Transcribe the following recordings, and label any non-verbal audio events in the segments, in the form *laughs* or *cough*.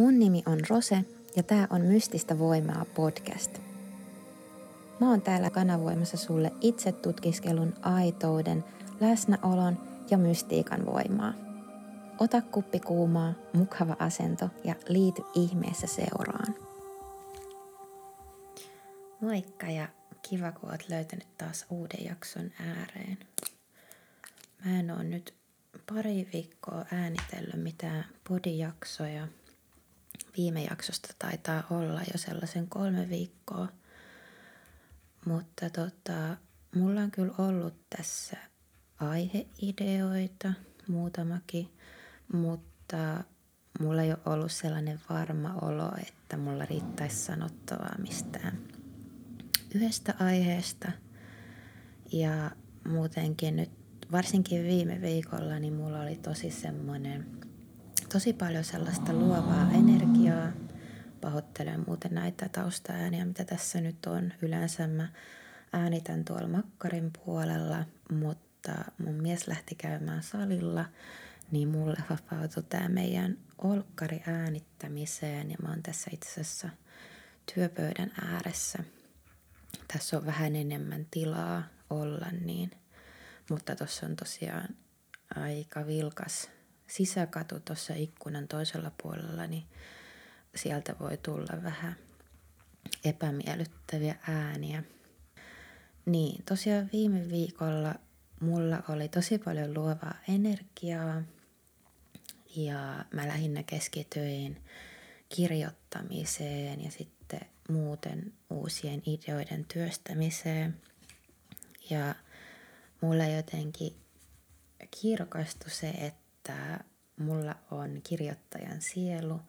Mun nimi on Rose ja tää on Mystistä voimaa podcast. Mä oon täällä kanavoimassa sulle itse tutkiskelun aitouden, läsnäolon ja mystiikan voimaa. Ota kuppi kuumaa, mukava asento ja liity ihmeessä seuraan. Moikka ja kiva kun oot löytänyt taas uuden jakson ääreen. Mä en oo nyt pari viikkoa äänitellyt mitään podijaksoja – viime jaksosta taitaa olla jo sellaisen kolme viikkoa. Mutta tota, mulla on kyllä ollut tässä aiheideoita muutamakin, mutta mulla ei ole ollut sellainen varma olo, että mulla riittäisi sanottavaa mistään yhdestä aiheesta. Ja muutenkin nyt, varsinkin viime viikolla, niin mulla oli tosi semmoinen tosi paljon sellaista luovaa energiaa. Pahoittelen muuten näitä taustaääniä, mitä tässä nyt on. Yleensä mä äänitän tuolla makkarin puolella, mutta mun mies lähti käymään salilla, niin mulle vapautui tämä meidän olkkari äänittämiseen ja mä oon tässä itse asiassa työpöydän ääressä. Tässä on vähän enemmän tilaa olla niin, mutta tuossa on tosiaan aika vilkas sisäkatu tuossa ikkunan toisella puolella, niin sieltä voi tulla vähän epämiellyttäviä ääniä. Niin, tosiaan viime viikolla mulla oli tosi paljon luovaa energiaa ja mä lähinnä keskityin kirjoittamiseen ja sitten muuten uusien ideoiden työstämiseen. Ja mulla jotenkin kirkastui se, että että mulla on kirjoittajan sielu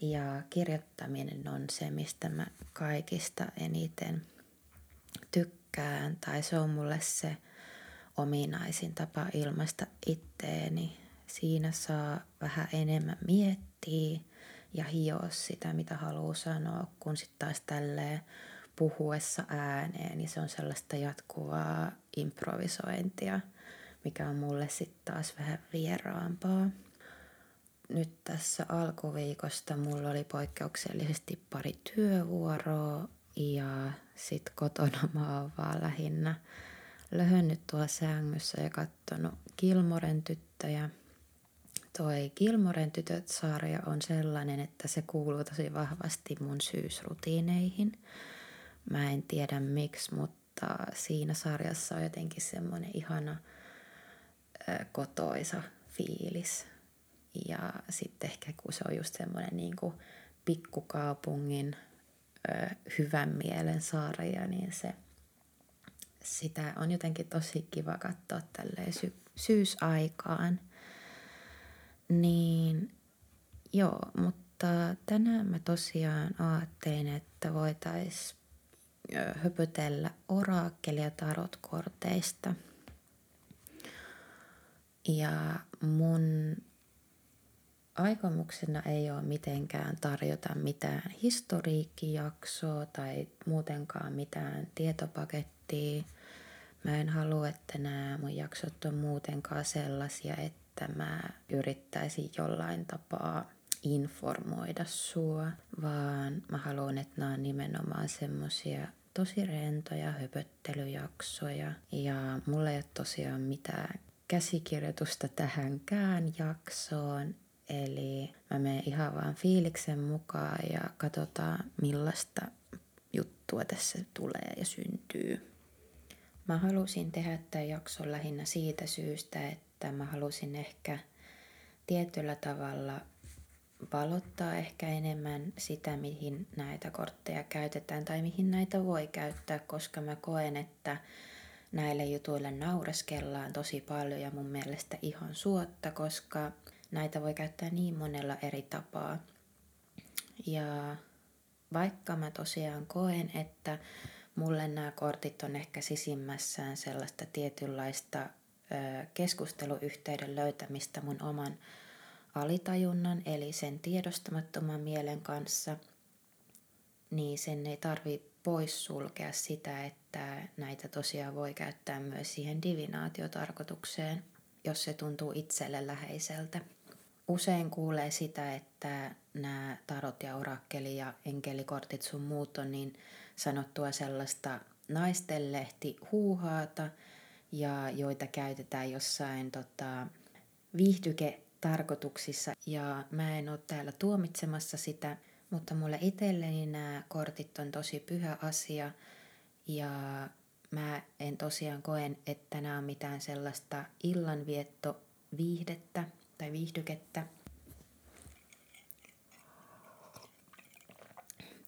ja kirjoittaminen on se, mistä mä kaikista eniten tykkään. Tai se on mulle se ominaisin tapa ilmaista itteeni. Siinä saa vähän enemmän miettiä ja hioa sitä, mitä haluaa sanoa, kun sitten taas tälleen puhuessa ääneen, niin se on sellaista jatkuvaa improvisointia – mikä on mulle sitten taas vähän vieraampaa. Nyt tässä alkuviikosta mulla oli poikkeuksellisesti pari työvuoroa ja sitten kotona mä oon vaan lähinnä löhönnyt tuolla sängyssä ja kattonut Kilmoren tyttöjä. Toi Kilmoren tytöt-sarja on sellainen, että se kuuluu tosi vahvasti mun syysrutiineihin. Mä en tiedä miksi, mutta siinä sarjassa on jotenkin semmoinen ihana – kotoisa fiilis. Ja sitten ehkä kun se on just semmoinen niin pikkukaupungin ö, hyvän mielen saaria, niin se, sitä on jotenkin tosi kiva katsoa tälleen sy- syysaikaan. Niin joo, mutta tänään mä tosiaan ajattelin, että voitaisiin höpötellä oraakkelia tarotkorteista – ja mun aikomuksena ei ole mitenkään tarjota mitään historiikkijaksoa tai muutenkaan mitään tietopakettia. Mä en halua, että nämä mun jaksot on muutenkaan sellaisia, että mä yrittäisin jollain tapaa informoida sua, vaan mä haluan, että nämä on nimenomaan semmosia tosi rentoja höpöttelyjaksoja ja mulla ei ole tosiaan mitään käsikirjoitusta tähänkään jaksoon. Eli mä menen ihan vaan fiiliksen mukaan ja katsotaan millaista juttua tässä tulee ja syntyy. Mä halusin tehdä tämän jakson lähinnä siitä syystä, että mä halusin ehkä tietyllä tavalla valottaa ehkä enemmän sitä, mihin näitä kortteja käytetään tai mihin näitä voi käyttää, koska mä koen, että näille jutuille naureskellaan tosi paljon ja mun mielestä ihan suotta, koska näitä voi käyttää niin monella eri tapaa. Ja vaikka mä tosiaan koen, että mulle nämä kortit on ehkä sisimmässään sellaista tietynlaista keskusteluyhteyden löytämistä mun oman alitajunnan, eli sen tiedostamattoman mielen kanssa, niin sen ei tarvi poissulkea sitä, että näitä tosiaan voi käyttää myös siihen divinaatiotarkoitukseen, jos se tuntuu itselle läheiseltä. usein kuulee sitä, että nämä tarot ja orakkeli ja enkelikortit sun muut on niin sanottua sellaista naistenlehti huuhaata ja joita käytetään jossain tota, viihdyketarkoituksissa. Ja mä en ole täällä tuomitsemassa sitä, mutta mulle itselleni nämä kortit on tosi pyhä asia ja mä en tosiaan koen, että nämä on mitään sellaista illanvietto viihdettä tai viihdykettä.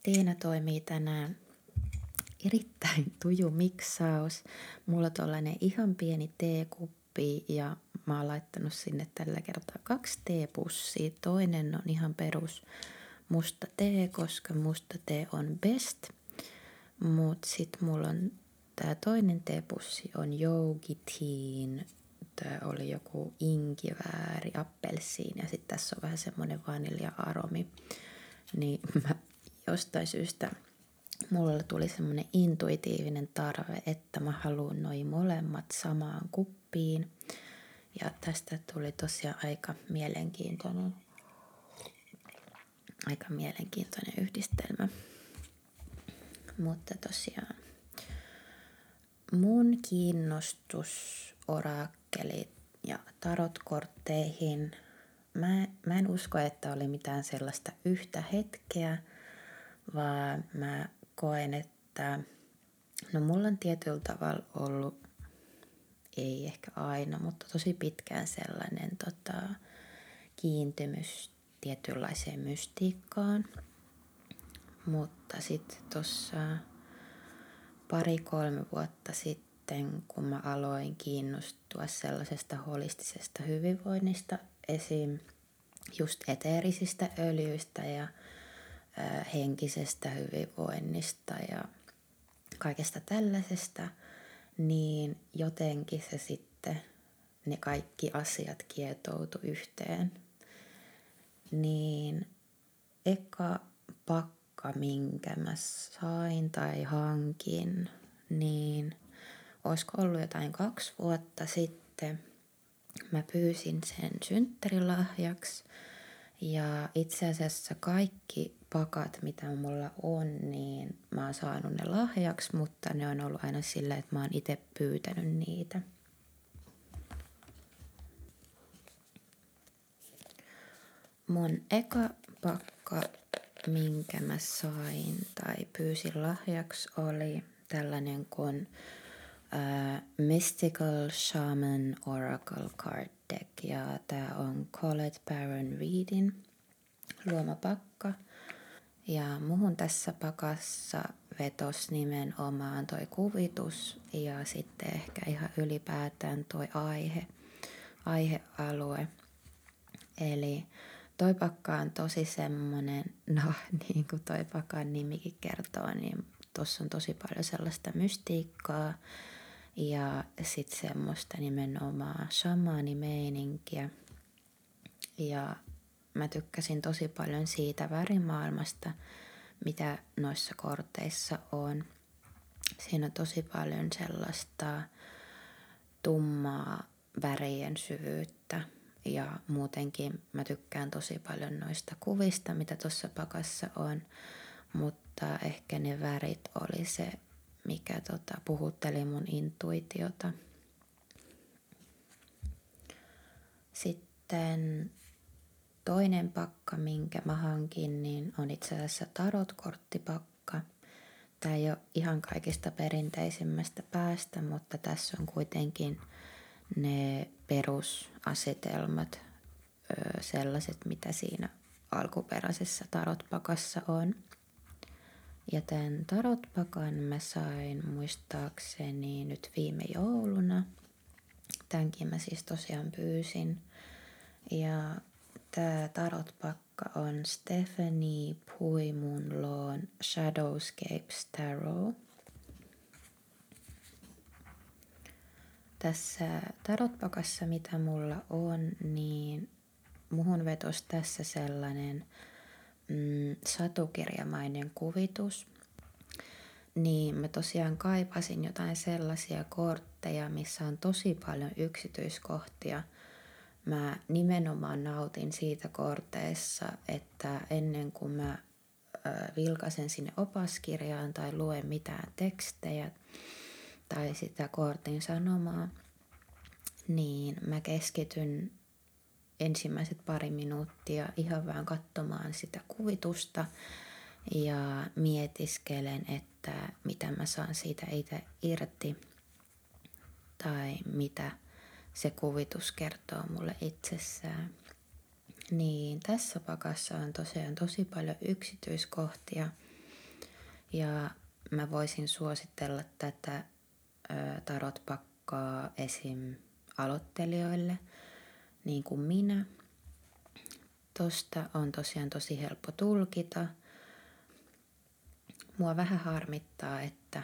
Tiina toimii tänään erittäin tuju miksaus. Mulla on tollanen ihan pieni teekuppi ja mä oon laittanut sinne tällä kertaa kaksi teepussia. Toinen on ihan perus musta tee, koska musta tee on best. Mut sit mulla on tää toinen teepussi on Yogi Teen. Tää oli joku inkivääri, appelsiin ja sitten tässä on vähän semmonen vanilja-aromi. Niin *laughs* mä jostain syystä mulla tuli semmoinen intuitiivinen tarve, että mä haluan noin molemmat samaan kuppiin. Ja tästä tuli tosiaan aika mielenkiintoinen, aika mielenkiintoinen yhdistelmä. Mutta tosiaan mun kiinnostus orakkelit ja tarotkortteihin, mä, mä en usko, että oli mitään sellaista yhtä hetkeä, vaan mä koen, että no mulla on tietyllä tavalla ollut, ei ehkä aina, mutta tosi pitkään sellainen tota, kiintymys tietynlaiseen mystiikkaan. Mutta sitten tuossa pari-kolme vuotta sitten, kun mä aloin kiinnostua sellaisesta holistisesta hyvinvoinnista, esim. just eteerisistä öljyistä ja henkisestä hyvinvoinnista ja kaikesta tällaisesta, niin jotenkin se sitten, ne kaikki asiat kietoutu yhteen. Niin eka pakka, minkä mä sain tai hankin, niin olisiko ollut jotain kaksi vuotta sitten. Mä pyysin sen synttärilahjaksi ja itse asiassa kaikki pakat, mitä mulla on, niin mä oon saanut ne lahjaksi, mutta ne on ollut aina sillä, että mä oon itse pyytänyt niitä. Mun eka pakka, minkä mä sain tai pyysin lahjaksi, oli tällainen kuin uh, Mystical Shaman Oracle Card Deck. Ja tää on Colette Baron Readin luoma pakka – ja muhun tässä pakassa vetos nimenomaan toi kuvitus ja sitten ehkä ihan ylipäätään toi aihe, aihealue. Eli toi pakka on tosi semmonen, *laughs* no niin kuin toi pakan nimikin kertoo, niin tuossa on tosi paljon sellaista mystiikkaa ja sitten semmoista nimenomaan shamaanimeininkiä. Ja mä tykkäsin tosi paljon siitä värimaailmasta, mitä noissa korteissa on. Siinä on tosi paljon sellaista tummaa värien syvyyttä ja muutenkin mä tykkään tosi paljon noista kuvista, mitä tuossa pakassa on, mutta ehkä ne värit oli se, mikä tota, puhutteli mun intuitiota. Sitten Toinen pakka, minkä mä hankin, niin on itse asiassa tarotkorttipakka. Tämä ei ole ihan kaikista perinteisimmästä päästä, mutta tässä on kuitenkin ne perusasetelmat, sellaiset, mitä siinä alkuperäisessä tarotpakassa on. Ja tämän tarotpakan mä sain muistaakseni nyt viime jouluna. Tämänkin mä siis tosiaan pyysin. Ja Tämä tarotpakka on Stephanie Puimunloon Shadowscapes Tarot. Tässä tarotpakassa, mitä mulla on, niin muhun vetos tässä sellainen mm, satukirjamainen kuvitus. Niin mä tosiaan kaipasin jotain sellaisia kortteja, missä on tosi paljon yksityiskohtia – mä nimenomaan nautin siitä korteissa, että ennen kuin mä vilkasen sinne opaskirjaan tai luen mitään tekstejä tai sitä kortin sanomaa, niin mä keskityn ensimmäiset pari minuuttia ihan vähän katsomaan sitä kuvitusta ja mietiskelen, että mitä mä saan siitä itse irti tai mitä se kuvitus kertoo mulle itsessään. Niin tässä pakassa on tosiaan tosi paljon yksityiskohtia ja mä voisin suositella tätä tarotpakkaa esim. aloittelijoille, niin kuin minä. Tosta on tosiaan tosi helppo tulkita. Mua vähän harmittaa, että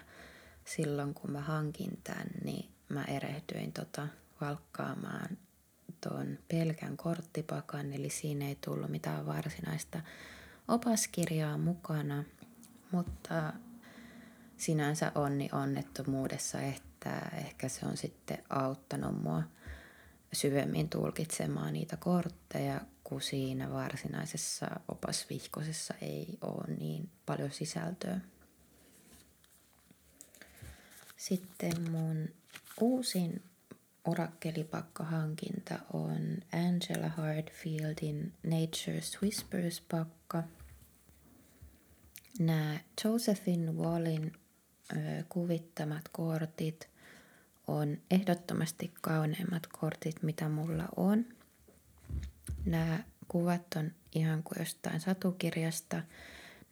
silloin kun mä hankin tän, niin mä erehdyin tota valkkaamaan tuon pelkän korttipakan, eli siinä ei tullut mitään varsinaista opaskirjaa mukana, mutta sinänsä onni onnettomuudessa, että ehkä se on sitten auttanut mua syvemmin tulkitsemaan niitä kortteja, kun siinä varsinaisessa opasvihkosessa ei ole niin paljon sisältöä. Sitten mun uusin orakkelipakkahankinta on Angela Hardfieldin Nature's Whispers-pakka. Nämä Josephine Wallin kuvittamat kortit on ehdottomasti kauneimmat kortit, mitä mulla on. Nämä kuvat on ihan kuin jostain satukirjasta.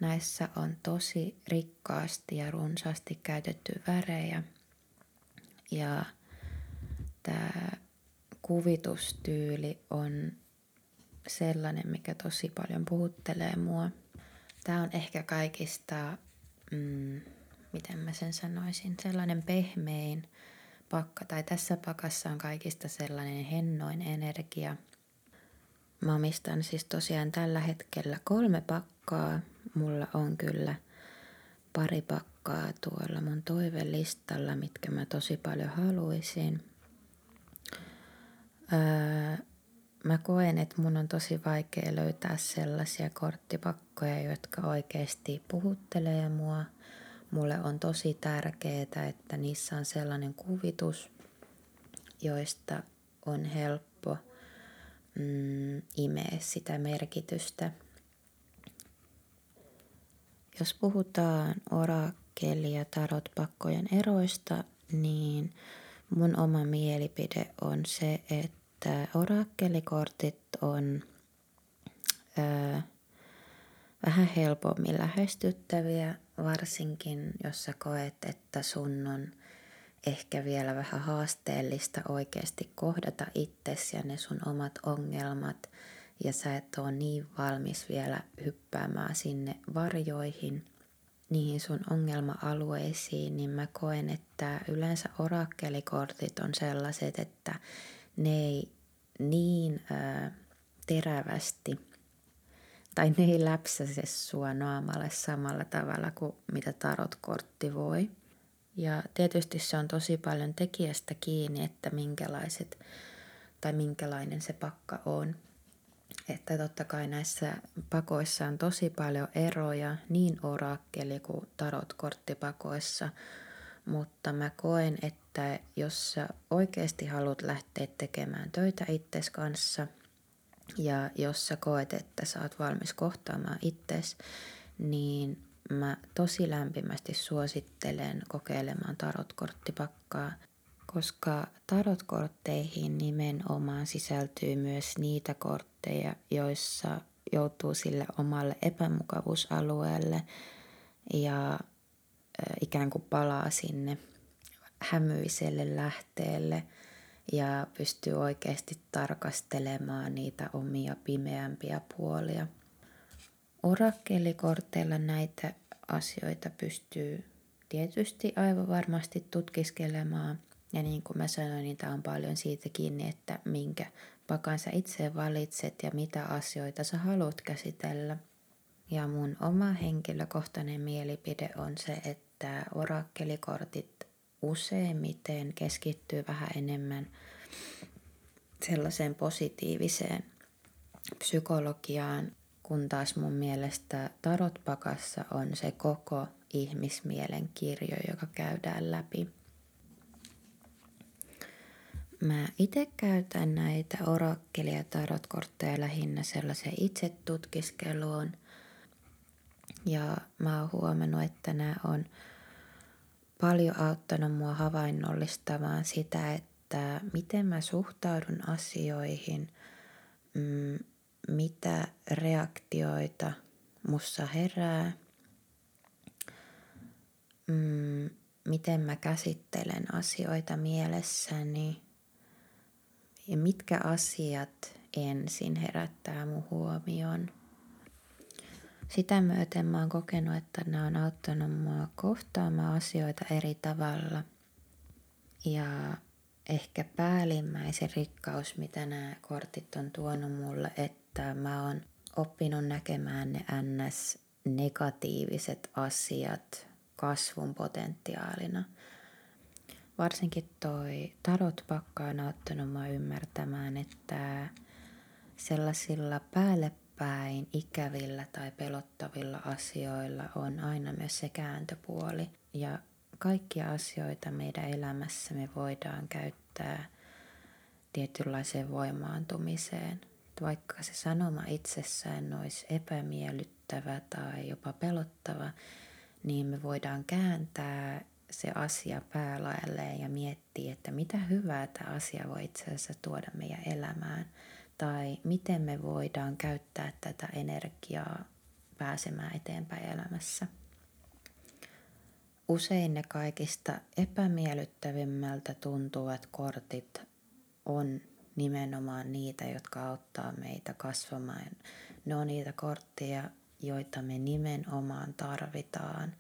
Näissä on tosi rikkaasti ja runsaasti käytetty värejä. Ja tämä kuvitustyyli on sellainen, mikä tosi paljon puhuttelee mua. Tämä on ehkä kaikista, mm, miten mä sen sanoisin, sellainen pehmein pakka. Tai tässä pakassa on kaikista sellainen hennoin energia. Mä omistan siis tosiaan tällä hetkellä kolme pakkaa. Mulla on kyllä pari pakkaa tuolla mun toivelistalla, mitkä mä tosi paljon haluaisin – Öö, mä koen, että mun on tosi vaikea löytää sellaisia korttipakkoja, jotka oikeasti puhuttelee mua. Mulle on tosi tärkeää, että niissä on sellainen kuvitus, joista on helppo mm, imeä sitä merkitystä. Jos puhutaan orakeli- ja tarotpakkojen eroista, niin mun oma mielipide on se, että orakkelikortit on ää, vähän helpommin lähestyttäviä, varsinkin jos sä koet, että sun on ehkä vielä vähän haasteellista oikeasti kohdata itsesi ja ne sun omat ongelmat ja sä et ole niin valmis vielä hyppäämään sinne varjoihin – niihin sun ongelma-alueisiin, niin mä koen, että yleensä orakkelikortit on sellaiset, että ne ei niin ää, terävästi tai ne ei läpsäse sua naamalle samalla tavalla kuin mitä tarotkortti voi. Ja tietysti se on tosi paljon tekijästä kiinni, että minkälaiset tai minkälainen se pakka on. Että totta kai näissä pakoissa on tosi paljon eroja, niin orakkeli kuin tarotkorttipakoissa, mutta mä koen, että jos sä oikeasti haluat lähteä tekemään töitä itses kanssa ja jos sä koet, että sä oot valmis kohtaamaan itses, niin mä tosi lämpimästi suosittelen kokeilemaan tarotkorttipakkaa koska tarotkortteihin nimenomaan sisältyy myös niitä kortteja, joissa joutuu sille omalle epämukavuusalueelle ja ikään kuin palaa sinne hämyiselle lähteelle ja pystyy oikeasti tarkastelemaan niitä omia pimeämpiä puolia. Orakkelikorteilla näitä asioita pystyy tietysti aivan varmasti tutkiskelemaan – ja niin kuin mä sanoin, tämä on paljon siitä kiinni, että minkä pakan sä itse valitset ja mitä asioita sä haluat käsitellä. Ja mun oma henkilökohtainen mielipide on se, että orakkelikortit useimmiten keskittyy vähän enemmän sellaiseen positiiviseen psykologiaan, kun taas mun mielestä tarotpakassa on se koko ihmismielen kirjo, joka käydään läpi. Mä itse käytän näitä orakkeli- ja tarotkortteja lähinnä sellaiseen itsetutkiskeluun. Ja mä oon huomannut, että nämä on paljon auttanut mua havainnollistamaan sitä, että miten mä suhtaudun asioihin, mm, mitä reaktioita mussa herää, mm, miten mä käsittelen asioita mielessäni ja mitkä asiat ensin herättää mun huomioon. Sitä myöten mä oon kokenut, että nämä on auttanut mua kohtaamaan asioita eri tavalla. Ja ehkä päällimmäisen rikkaus, mitä nämä kortit on tuonut mulle, että mä oon oppinut näkemään ne ns. negatiiviset asiat kasvun potentiaalina. Varsinkin toi tarotpakka on auttanut mua ymmärtämään, että sellaisilla päälle päin ikävillä tai pelottavilla asioilla on aina myös se kääntöpuoli. Ja kaikkia asioita meidän elämässä me voidaan käyttää tietynlaiseen voimaantumiseen. Vaikka se sanoma itsessään olisi epämiellyttävä tai jopa pelottava, niin me voidaan kääntää se asia päälaelleen ja miettiä, että mitä hyvää tämä asia voi itse asiassa tuoda meidän elämään. Tai miten me voidaan käyttää tätä energiaa pääsemään eteenpäin elämässä. Usein ne kaikista epämiellyttävimmältä tuntuvat kortit on nimenomaan niitä, jotka auttaa meitä kasvamaan. Ne on niitä kortteja, joita me nimenomaan tarvitaan.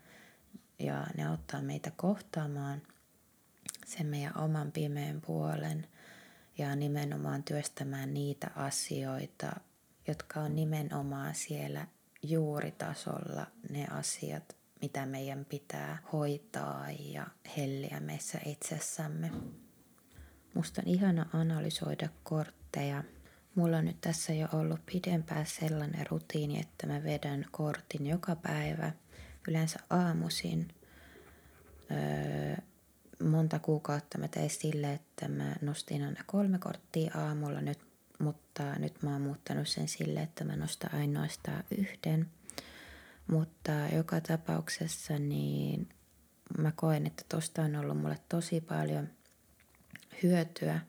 Ja ne auttaa meitä kohtaamaan sen meidän oman pimeän puolen ja nimenomaan työstämään niitä asioita, jotka on nimenomaan siellä juuritasolla ne asiat, mitä meidän pitää hoitaa ja helliä meissä itsessämme. Musta on ihana analysoida kortteja. Mulla on nyt tässä jo ollut pidempään sellainen rutiini, että mä vedän kortin joka päivä, yleensä aamuisin. Öö, monta kuukautta mä tein sille, että mä nostin aina kolme korttia aamulla nyt, mutta nyt mä oon muuttanut sen sille, että mä nostan ainoastaan yhden. Mutta joka tapauksessa niin mä koen, että tosta on ollut mulle tosi paljon hyötyä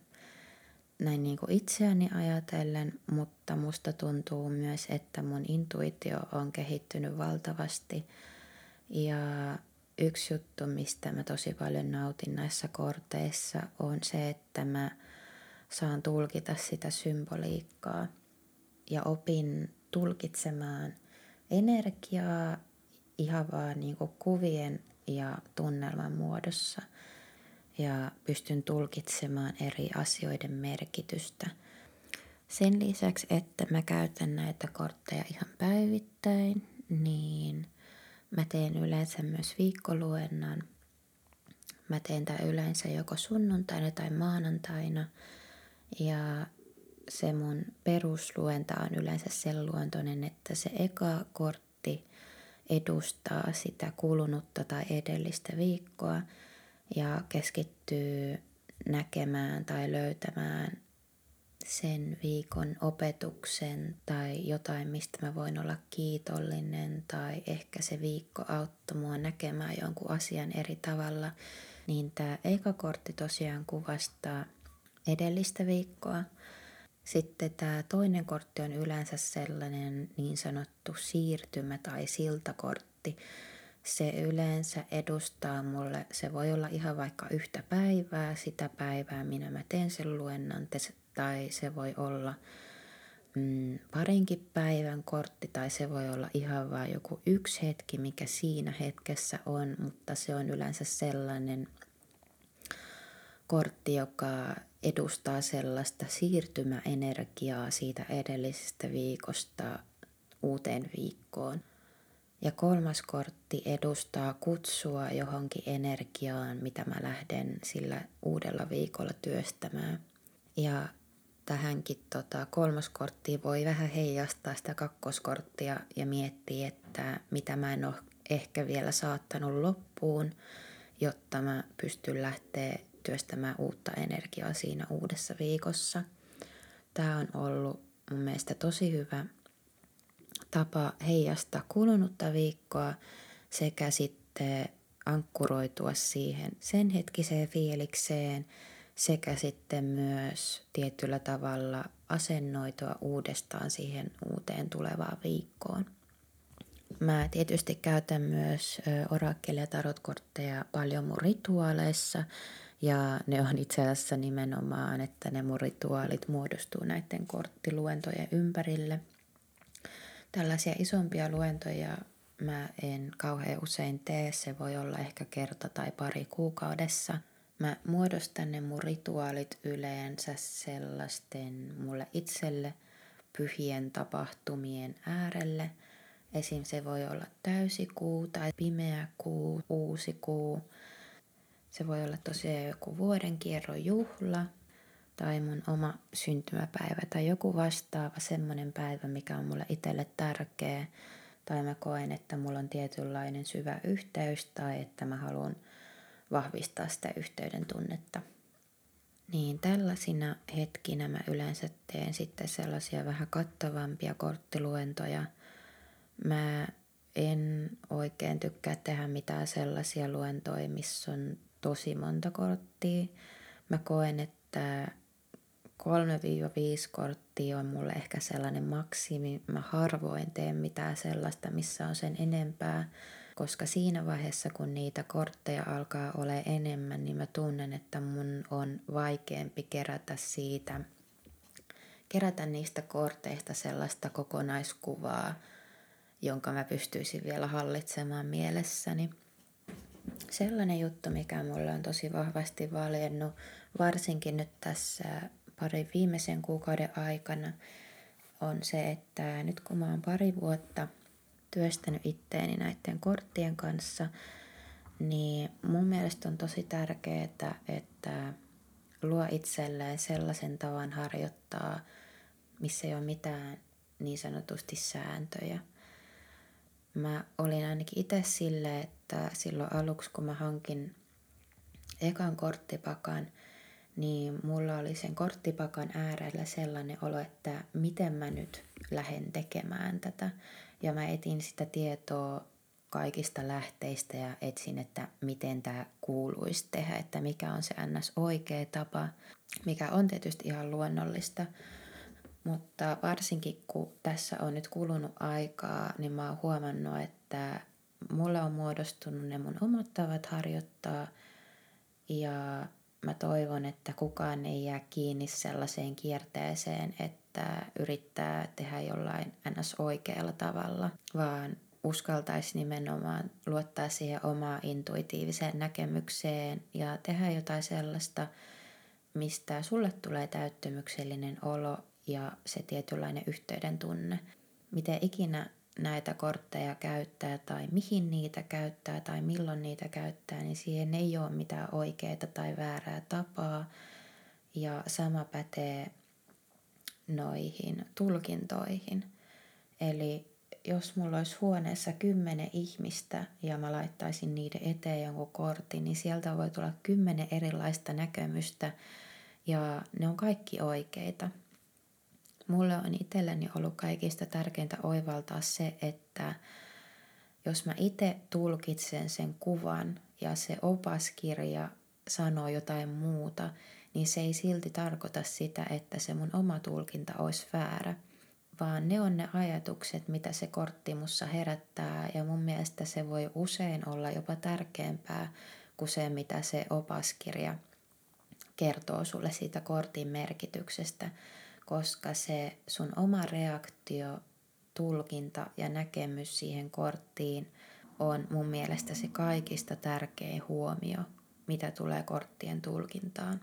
näin niin kuin itseäni ajatellen, mutta musta tuntuu myös, että mun intuitio on kehittynyt valtavasti ja yksi juttu, mistä mä tosi paljon nautin näissä korteissa, on se, että mä saan tulkita sitä symboliikkaa ja opin tulkitsemaan energiaa ihan vaan niin kuin kuvien ja tunnelman muodossa ja pystyn tulkitsemaan eri asioiden merkitystä. Sen lisäksi, että mä käytän näitä kortteja ihan päivittäin, niin Mä teen yleensä myös viikkoluennan. Mä teen tämän yleensä joko sunnuntaina tai maanantaina. Ja se mun perusluenta on yleensä sen luontoinen, että se eka kortti edustaa sitä kulunutta tai edellistä viikkoa ja keskittyy näkemään tai löytämään sen viikon opetuksen tai jotain, mistä mä voin olla kiitollinen tai ehkä se viikko auttoi mua näkemään jonkun asian eri tavalla, niin tämä eka kortti tosiaan kuvastaa edellistä viikkoa. Sitten tämä toinen kortti on yleensä sellainen niin sanottu siirtymä tai siltakortti. Se yleensä edustaa mulle, se voi olla ihan vaikka yhtä päivää, sitä päivää, minä mä teen sen luennan, tai se voi olla mm, parinkin päivän kortti tai se voi olla ihan vain joku yksi hetki, mikä siinä hetkessä on, mutta se on yleensä sellainen kortti, joka edustaa sellaista siirtymäenergiaa siitä edellisestä viikosta uuteen viikkoon. Ja kolmas kortti edustaa kutsua johonkin energiaan, mitä mä lähden sillä uudella viikolla työstämään. Ja tähänkin tota, kolmoskorttiin voi vähän heijastaa sitä kakkoskorttia ja miettiä, että mitä mä en ole ehkä vielä saattanut loppuun, jotta mä pystyn lähteä työstämään uutta energiaa siinä uudessa viikossa. Tämä on ollut mun mielestä tosi hyvä tapa heijastaa kulunutta viikkoa sekä sitten ankkuroitua siihen sen hetkiseen fiilikseen sekä sitten myös tietyllä tavalla asennoitua uudestaan siihen uuteen tulevaan viikkoon. Mä tietysti käytän myös orakkeli- ja tarotkortteja paljon mun rituaaleissa ja ne on itse asiassa nimenomaan, että ne mun rituaalit muodostuu näiden korttiluentojen ympärille. Tällaisia isompia luentoja mä en kauhean usein tee, se voi olla ehkä kerta tai pari kuukaudessa. Mä muodostan ne mun rituaalit yleensä sellaisten mulle itselle pyhien tapahtumien äärelle. Esim. se voi olla täysikuu tai pimeä kuu, uusi kuu. Se voi olla tosiaan joku vuodenkierron juhla tai mun oma syntymäpäivä tai joku vastaava semmoinen päivä, mikä on mulle itselle tärkeä tai mä koen, että mulla on tietynlainen syvä yhteys tai että mä haluan vahvistaa sitä yhteyden tunnetta. Niin tällaisina hetkinä mä yleensä teen sitten sellaisia vähän kattavampia korttiluentoja. Mä en oikein tykkää tehdä mitään sellaisia luentoja, missä on tosi monta korttia. Mä koen, että 3-5 korttia on mulle ehkä sellainen maksimi. Mä harvoin teen mitään sellaista, missä on sen enempää, koska siinä vaiheessa, kun niitä kortteja alkaa olla enemmän, niin mä tunnen, että mun on vaikeampi kerätä siitä, kerätä niistä korteista sellaista kokonaiskuvaa, jonka mä pystyisin vielä hallitsemaan mielessäni. Sellainen juttu, mikä mulle on tosi vahvasti valjennut, varsinkin nyt tässä pari viimeisen kuukauden aikana on se, että nyt kun mä oon pari vuotta työstänyt itteeni näiden korttien kanssa, niin mun mielestä on tosi tärkeää, että luo itselleen sellaisen tavan harjoittaa, missä ei ole mitään niin sanotusti sääntöjä. Mä olin ainakin itse sille, että silloin aluksi kun mä hankin ekan korttipakan, niin mulla oli sen korttipakan äärellä sellainen olo, että miten mä nyt lähden tekemään tätä. Ja mä etin sitä tietoa kaikista lähteistä ja etsin, että miten tämä kuuluisi tehdä, että mikä on se ns. oikea tapa, mikä on tietysti ihan luonnollista. Mutta varsinkin kun tässä on nyt kulunut aikaa, niin mä oon huomannut, että mulle on muodostunut ne mun omat tavat harjoittaa ja mä toivon, että kukaan ei jää kiinni sellaiseen kierteeseen, että yrittää tehdä jollain ns. oikealla tavalla, vaan uskaltaisi nimenomaan luottaa siihen omaan intuitiiviseen näkemykseen ja tehdä jotain sellaista, mistä sulle tulee täyttymyksellinen olo ja se tietynlainen yhteyden tunne. Miten ikinä näitä kortteja käyttää tai mihin niitä käyttää tai milloin niitä käyttää, niin siihen ei ole mitään oikeaa tai väärää tapaa. Ja sama pätee noihin tulkintoihin. Eli jos mulla olisi huoneessa kymmenen ihmistä ja mä laittaisin niiden eteen jonkun kortin, niin sieltä voi tulla kymmenen erilaista näkemystä ja ne on kaikki oikeita. Mulle on itselleni ollut kaikista tärkeintä oivaltaa se, että jos mä itse tulkitsen sen kuvan ja se opaskirja sanoo jotain muuta, niin se ei silti tarkoita sitä, että se mun oma tulkinta olisi väärä, vaan ne on ne ajatukset, mitä se kortti mussa herättää. Ja mun mielestä se voi usein olla jopa tärkeämpää kuin se, mitä se opaskirja kertoo sulle siitä kortin merkityksestä koska se sun oma reaktio, tulkinta ja näkemys siihen korttiin on mun mielestä se kaikista tärkein huomio, mitä tulee korttien tulkintaan.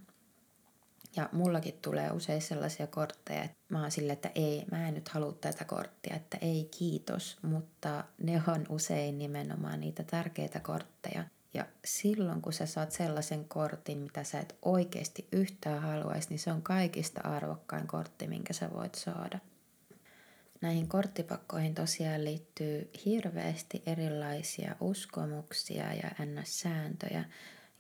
Ja mullakin tulee usein sellaisia kortteja, että mä oon sille, että ei, mä en nyt halua tätä korttia, että ei kiitos, mutta ne on usein nimenomaan niitä tärkeitä kortteja. Ja silloin, kun sä saat sellaisen kortin, mitä sä et oikeasti yhtään haluaisi, niin se on kaikista arvokkain kortti, minkä sä voit saada. Näihin korttipakkoihin tosiaan liittyy hirveästi erilaisia uskomuksia ja ns-sääntöjä.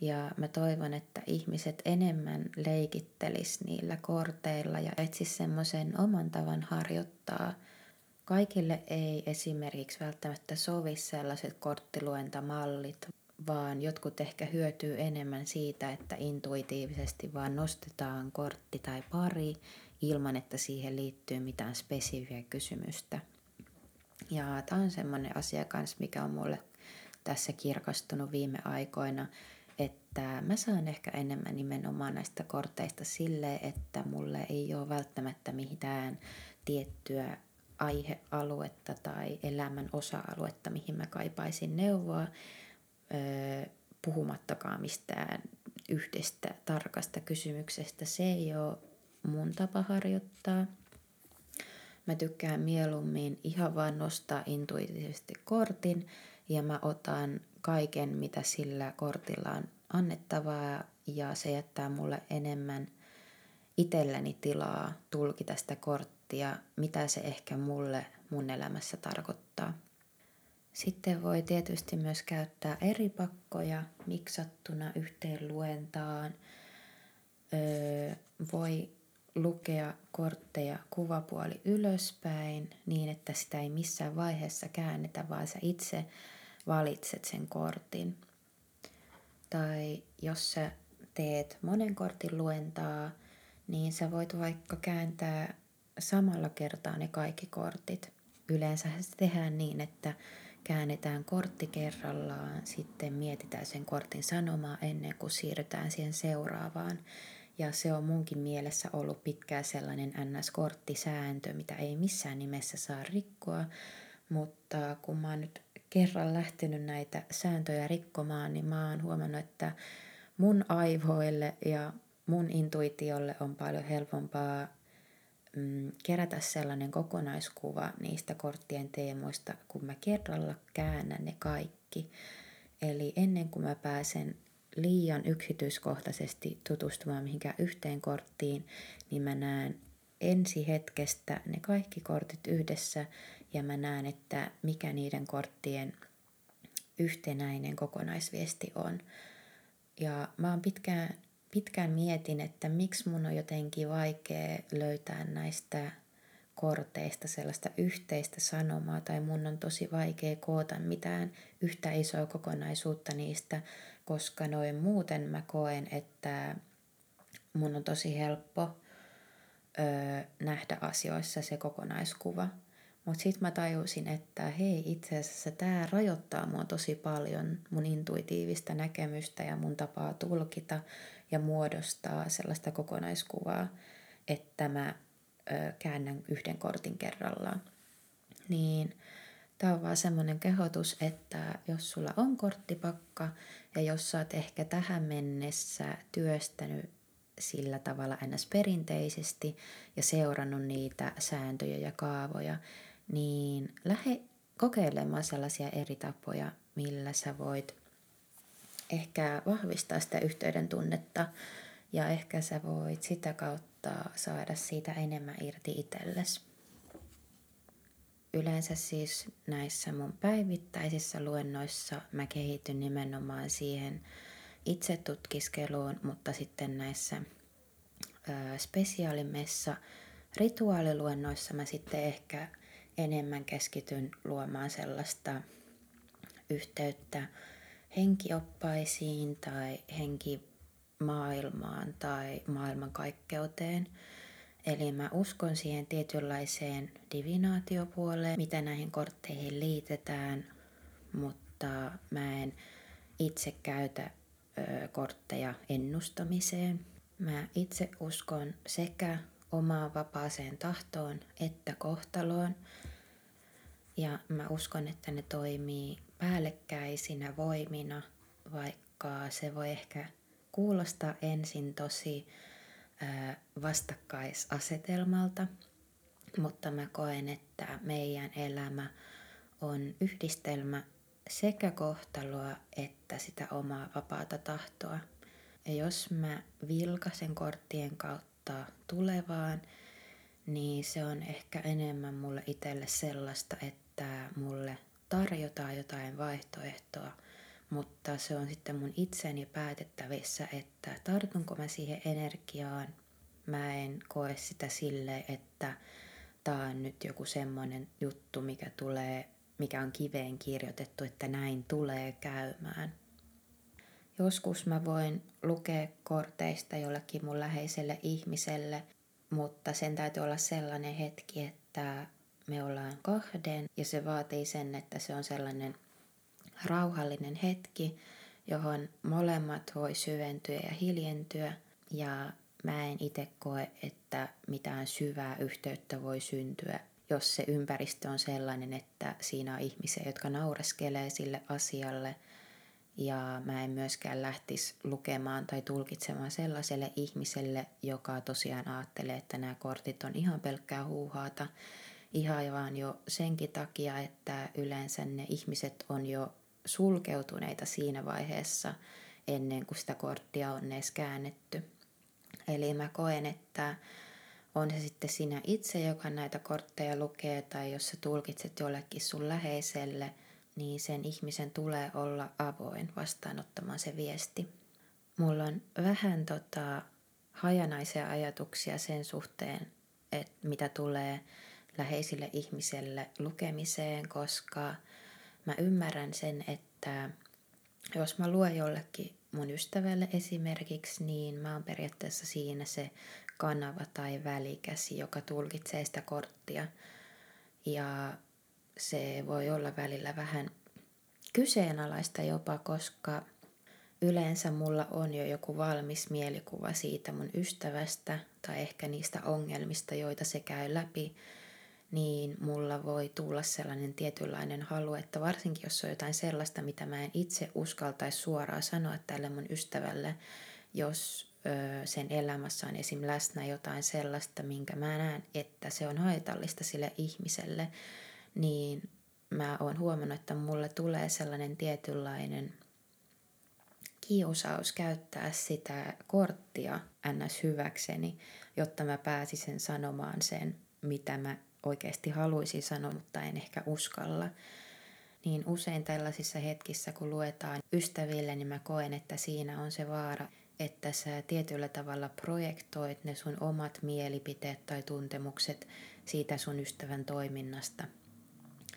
Ja mä toivon, että ihmiset enemmän leikittelis niillä korteilla ja etsis semmoisen oman tavan harjoittaa. Kaikille ei esimerkiksi välttämättä sovi sellaiset korttiluentamallit, vaan jotkut ehkä hyötyy enemmän siitä, että intuitiivisesti vaan nostetaan kortti tai pari ilman, että siihen liittyy mitään spesifiä kysymystä. Ja tämä on semmoinen asia kanssa, mikä on mulle tässä kirkastunut viime aikoina, että mä saan ehkä enemmän nimenomaan näistä korteista sille, että mulle ei ole välttämättä mitään tiettyä aihealuetta tai elämän osa-aluetta, mihin mä kaipaisin neuvoa, puhumattakaan mistään yhdestä tarkasta kysymyksestä. Se ei ole mun tapa harjoittaa. Mä tykkään mieluummin ihan vaan nostaa intuitiivisesti kortin ja mä otan kaiken, mitä sillä kortilla on annettavaa ja se jättää mulle enemmän itselläni tilaa tulkita sitä korttia, mitä se ehkä mulle mun elämässä tarkoittaa. Sitten voi tietysti myös käyttää eri pakkoja miksattuna yhteen luentaan. Öö, voi lukea kortteja kuvapuoli ylöspäin niin, että sitä ei missään vaiheessa käännetä, vaan sä itse valitset sen kortin. Tai jos sä teet monen kortin luentaa, niin sä voit vaikka kääntää samalla kertaa ne kaikki kortit. Yleensä se tehdään niin, että käännetään kortti kerrallaan, sitten mietitään sen kortin sanomaa ennen kuin siirrytään siihen seuraavaan. Ja se on munkin mielessä ollut pitkään sellainen NS-korttisääntö, mitä ei missään nimessä saa rikkoa, mutta kun mä oon nyt kerran lähtenyt näitä sääntöjä rikkomaan, niin mä oon huomannut, että mun aivoille ja mun intuitiolle on paljon helpompaa mm, kerätä sellainen kokonaiskuva niistä korttien teemoista, kun mä kerralla käännän ne kaikki. Eli ennen kuin mä pääsen liian yksityiskohtaisesti tutustumaan mihinkään yhteen korttiin, niin mä näen ensi hetkestä ne kaikki kortit yhdessä ja mä näen, että mikä niiden korttien yhtenäinen kokonaisviesti on. Ja mä oon pitkään, pitkään mietin, että miksi mun on jotenkin vaikea löytää näistä korteista sellaista yhteistä sanomaa tai mun on tosi vaikea koota mitään yhtä isoa kokonaisuutta niistä, koska noin muuten mä koen, että mun on tosi helppo öö, nähdä asioissa se kokonaiskuva. Mutta sitten mä tajusin, että hei, itse asiassa tämä rajoittaa mua tosi paljon, mun intuitiivista näkemystä ja mun tapaa tulkita ja muodostaa sellaista kokonaiskuvaa, että mä ö, käännän yhden kortin kerrallaan. Niin tämä on vaan semmoinen kehotus, että jos sulla on korttipakka ja jos sä oot ehkä tähän mennessä työstänyt sillä tavalla ns. perinteisesti ja seurannut niitä sääntöjä ja kaavoja, niin lähde kokeilemaan sellaisia eri tapoja, millä sä voit ehkä vahvistaa sitä yhteyden tunnetta ja ehkä sä voit sitä kautta saada siitä enemmän irti itsellesi. Yleensä siis näissä mun päivittäisissä luennoissa mä kehityn nimenomaan siihen itse tutkiskeluun, mutta sitten näissä spesiaalimessa rituaaliluennoissa mä sitten ehkä enemmän keskityn luomaan sellaista yhteyttä henkioppaisiin tai henkimaailmaan tai maailmankaikkeuteen. Eli mä uskon siihen tietynlaiseen divinaatiopuoleen, mitä näihin kortteihin liitetään, mutta mä en itse käytä ö, kortteja ennustamiseen. Mä itse uskon sekä omaan vapaaseen tahtoon että kohtaloon. Ja mä uskon, että ne toimii päällekkäisinä voimina, vaikka se voi ehkä kuulostaa ensin tosi vastakkaisasetelmalta, mutta mä koen, että meidän elämä on yhdistelmä sekä kohtaloa että sitä omaa vapaata tahtoa. Ja jos mä vilkasen korttien kautta tulevaan, niin se on ehkä enemmän mulle itselle sellaista, että mulle tarjotaan jotain vaihtoehtoa, mutta se on sitten mun itseni päätettävissä, että tartunko mä siihen energiaan. Mä en koe sitä sille, että tää on nyt joku semmoinen juttu, mikä tulee, mikä on kiveen kirjoitettu, että näin tulee käymään. Joskus mä voin lukea korteista jollekin mun läheiselle ihmiselle, mutta sen täytyy olla sellainen hetki, että me ollaan kahden ja se vaatii sen, että se on sellainen rauhallinen hetki, johon molemmat voi syventyä ja hiljentyä ja mä en itse koe, että mitään syvää yhteyttä voi syntyä, jos se ympäristö on sellainen, että siinä on ihmisiä, jotka naureskelee sille asialle – ja mä en myöskään lähtisi lukemaan tai tulkitsemaan sellaiselle ihmiselle, joka tosiaan ajattelee, että nämä kortit on ihan pelkkää huuhaata. Ihan vaan jo senkin takia, että yleensä ne ihmiset on jo sulkeutuneita siinä vaiheessa ennen kuin sitä korttia on edes käännetty. Eli mä koen, että on se sitten sinä itse, joka näitä kortteja lukee, tai jos sä tulkitset jollekin sun läheiselle – niin sen ihmisen tulee olla avoin vastaanottamaan se viesti. Mulla on vähän tota, hajanaisia ajatuksia sen suhteen, että mitä tulee läheisille ihmiselle lukemiseen, koska mä ymmärrän sen, että jos mä luen jollekin mun ystävälle esimerkiksi, niin mä oon periaatteessa siinä se kanava tai välikäsi, joka tulkitsee sitä korttia. Ja se voi olla välillä vähän kyseenalaista jopa, koska yleensä mulla on jo joku valmis mielikuva siitä mun ystävästä tai ehkä niistä ongelmista, joita se käy läpi, niin mulla voi tulla sellainen tietynlainen halu, että varsinkin jos on jotain sellaista, mitä mä en itse uskaltaisi suoraan sanoa tälle mun ystävälle, jos ö, sen elämässä on esim. läsnä jotain sellaista, minkä mä näen, että se on haitallista sille ihmiselle, niin mä oon huomannut, että mulle tulee sellainen tietynlainen kiusaus käyttää sitä korttia ns. hyväkseni, jotta mä pääsisin sanomaan sen, mitä mä oikeasti haluaisin sanoa, mutta en ehkä uskalla. Niin usein tällaisissa hetkissä, kun luetaan ystäville, niin mä koen, että siinä on se vaara, että sä tietyllä tavalla projektoit ne sun omat mielipiteet tai tuntemukset siitä sun ystävän toiminnasta –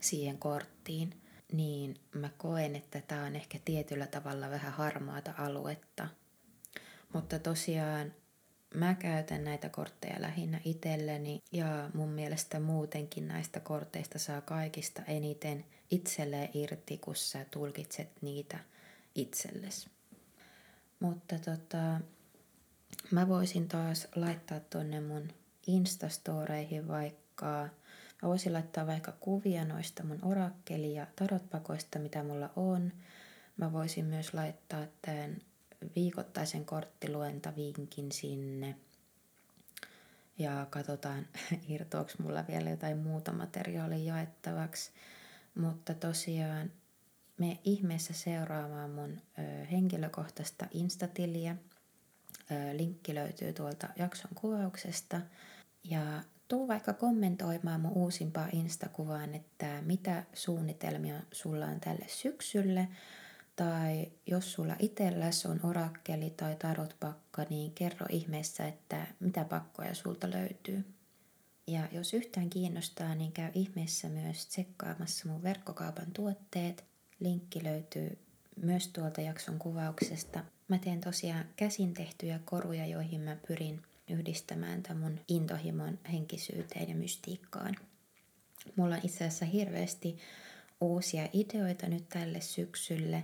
siihen korttiin, niin mä koen, että tämä on ehkä tietyllä tavalla vähän harmaata aluetta. Mutta tosiaan mä käytän näitä kortteja lähinnä itselleni ja mun mielestä muutenkin näistä korteista saa kaikista eniten itselleen irti, kun sä tulkitset niitä itsellesi. Mutta tota, mä voisin taas laittaa tonne mun Instastoreihin vaikka Mä voisin laittaa vaikka kuvia noista mun orakkeli- ja tarotpakoista, mitä mulla on. Mä voisin myös laittaa tämän viikoittaisen korttiluentavinkin sinne. Ja katsotaan, *laughs* irtoako mulla vielä jotain muuta materiaalia jaettavaksi. Mutta tosiaan me ihmeessä seuraamaan mun ö, henkilökohtaista instatiliä. Ö, linkki löytyy tuolta jakson kuvauksesta. Ja tuu vaikka kommentoimaan mun uusimpaa Instakuvaan, että mitä suunnitelmia sulla on tälle syksylle. Tai jos sulla itselläs on orakkeli tai tarotpakka, niin kerro ihmeessä, että mitä pakkoja sulta löytyy. Ja jos yhtään kiinnostaa, niin käy ihmeessä myös tsekkaamassa mun verkkokaupan tuotteet. Linkki löytyy myös tuolta jakson kuvauksesta. Mä teen tosiaan käsin tehtyjä koruja, joihin mä pyrin yhdistämään tämän mun intohimon henkisyyteen ja mystiikkaan. Mulla on itse asiassa hirveästi uusia ideoita nyt tälle syksylle.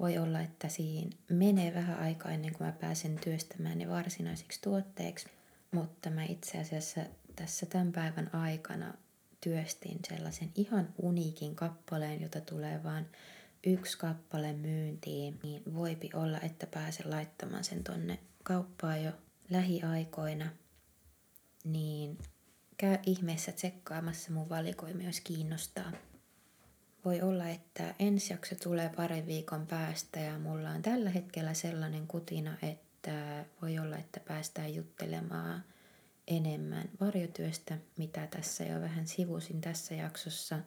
Voi olla, että siinä menee vähän aikaa ennen kuin mä pääsen työstämään ne varsinaisiksi tuotteiksi, mutta mä itse asiassa tässä tämän päivän aikana työstin sellaisen ihan uniikin kappaleen, jota tulee vaan yksi kappale myyntiin, niin voipi olla, että pääsen laittamaan sen tonne kauppaan jo lähiaikoina, niin käy ihmeessä tsekkaamassa mun valikoimia, jos kiinnostaa. Voi olla, että ensi jakso tulee parin viikon päästä ja mulla on tällä hetkellä sellainen kutina, että voi olla, että päästään juttelemaan enemmän varjotyöstä, mitä tässä jo vähän sivusin tässä jaksossa.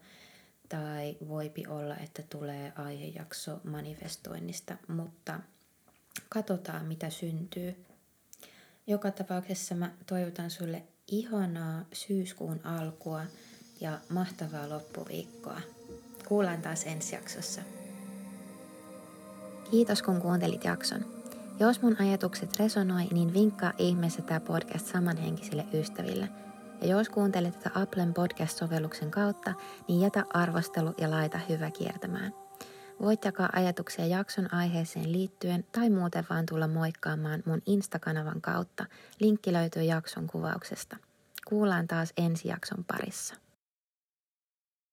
Tai voipi olla, että tulee aihejakso manifestoinnista, mutta katsotaan mitä syntyy. Joka tapauksessa mä toivotan sulle ihanaa syyskuun alkua ja mahtavaa loppuviikkoa. Kuullaan taas ensi jaksossa. Kiitos kun kuuntelit jakson. Jos mun ajatukset resonoi, niin vinkkaa ihmeessä tämä podcast samanhenkisille ystäville. Ja jos kuuntelet tätä Applen podcast-sovelluksen kautta, niin jätä arvostelu ja laita hyvä kiertämään. Voit jakaa ajatuksia jakson aiheeseen liittyen tai muuten vaan tulla moikkaamaan mun Insta-kanavan kautta. Linkki löytyy jakson kuvauksesta. Kuullaan taas ensi jakson parissa.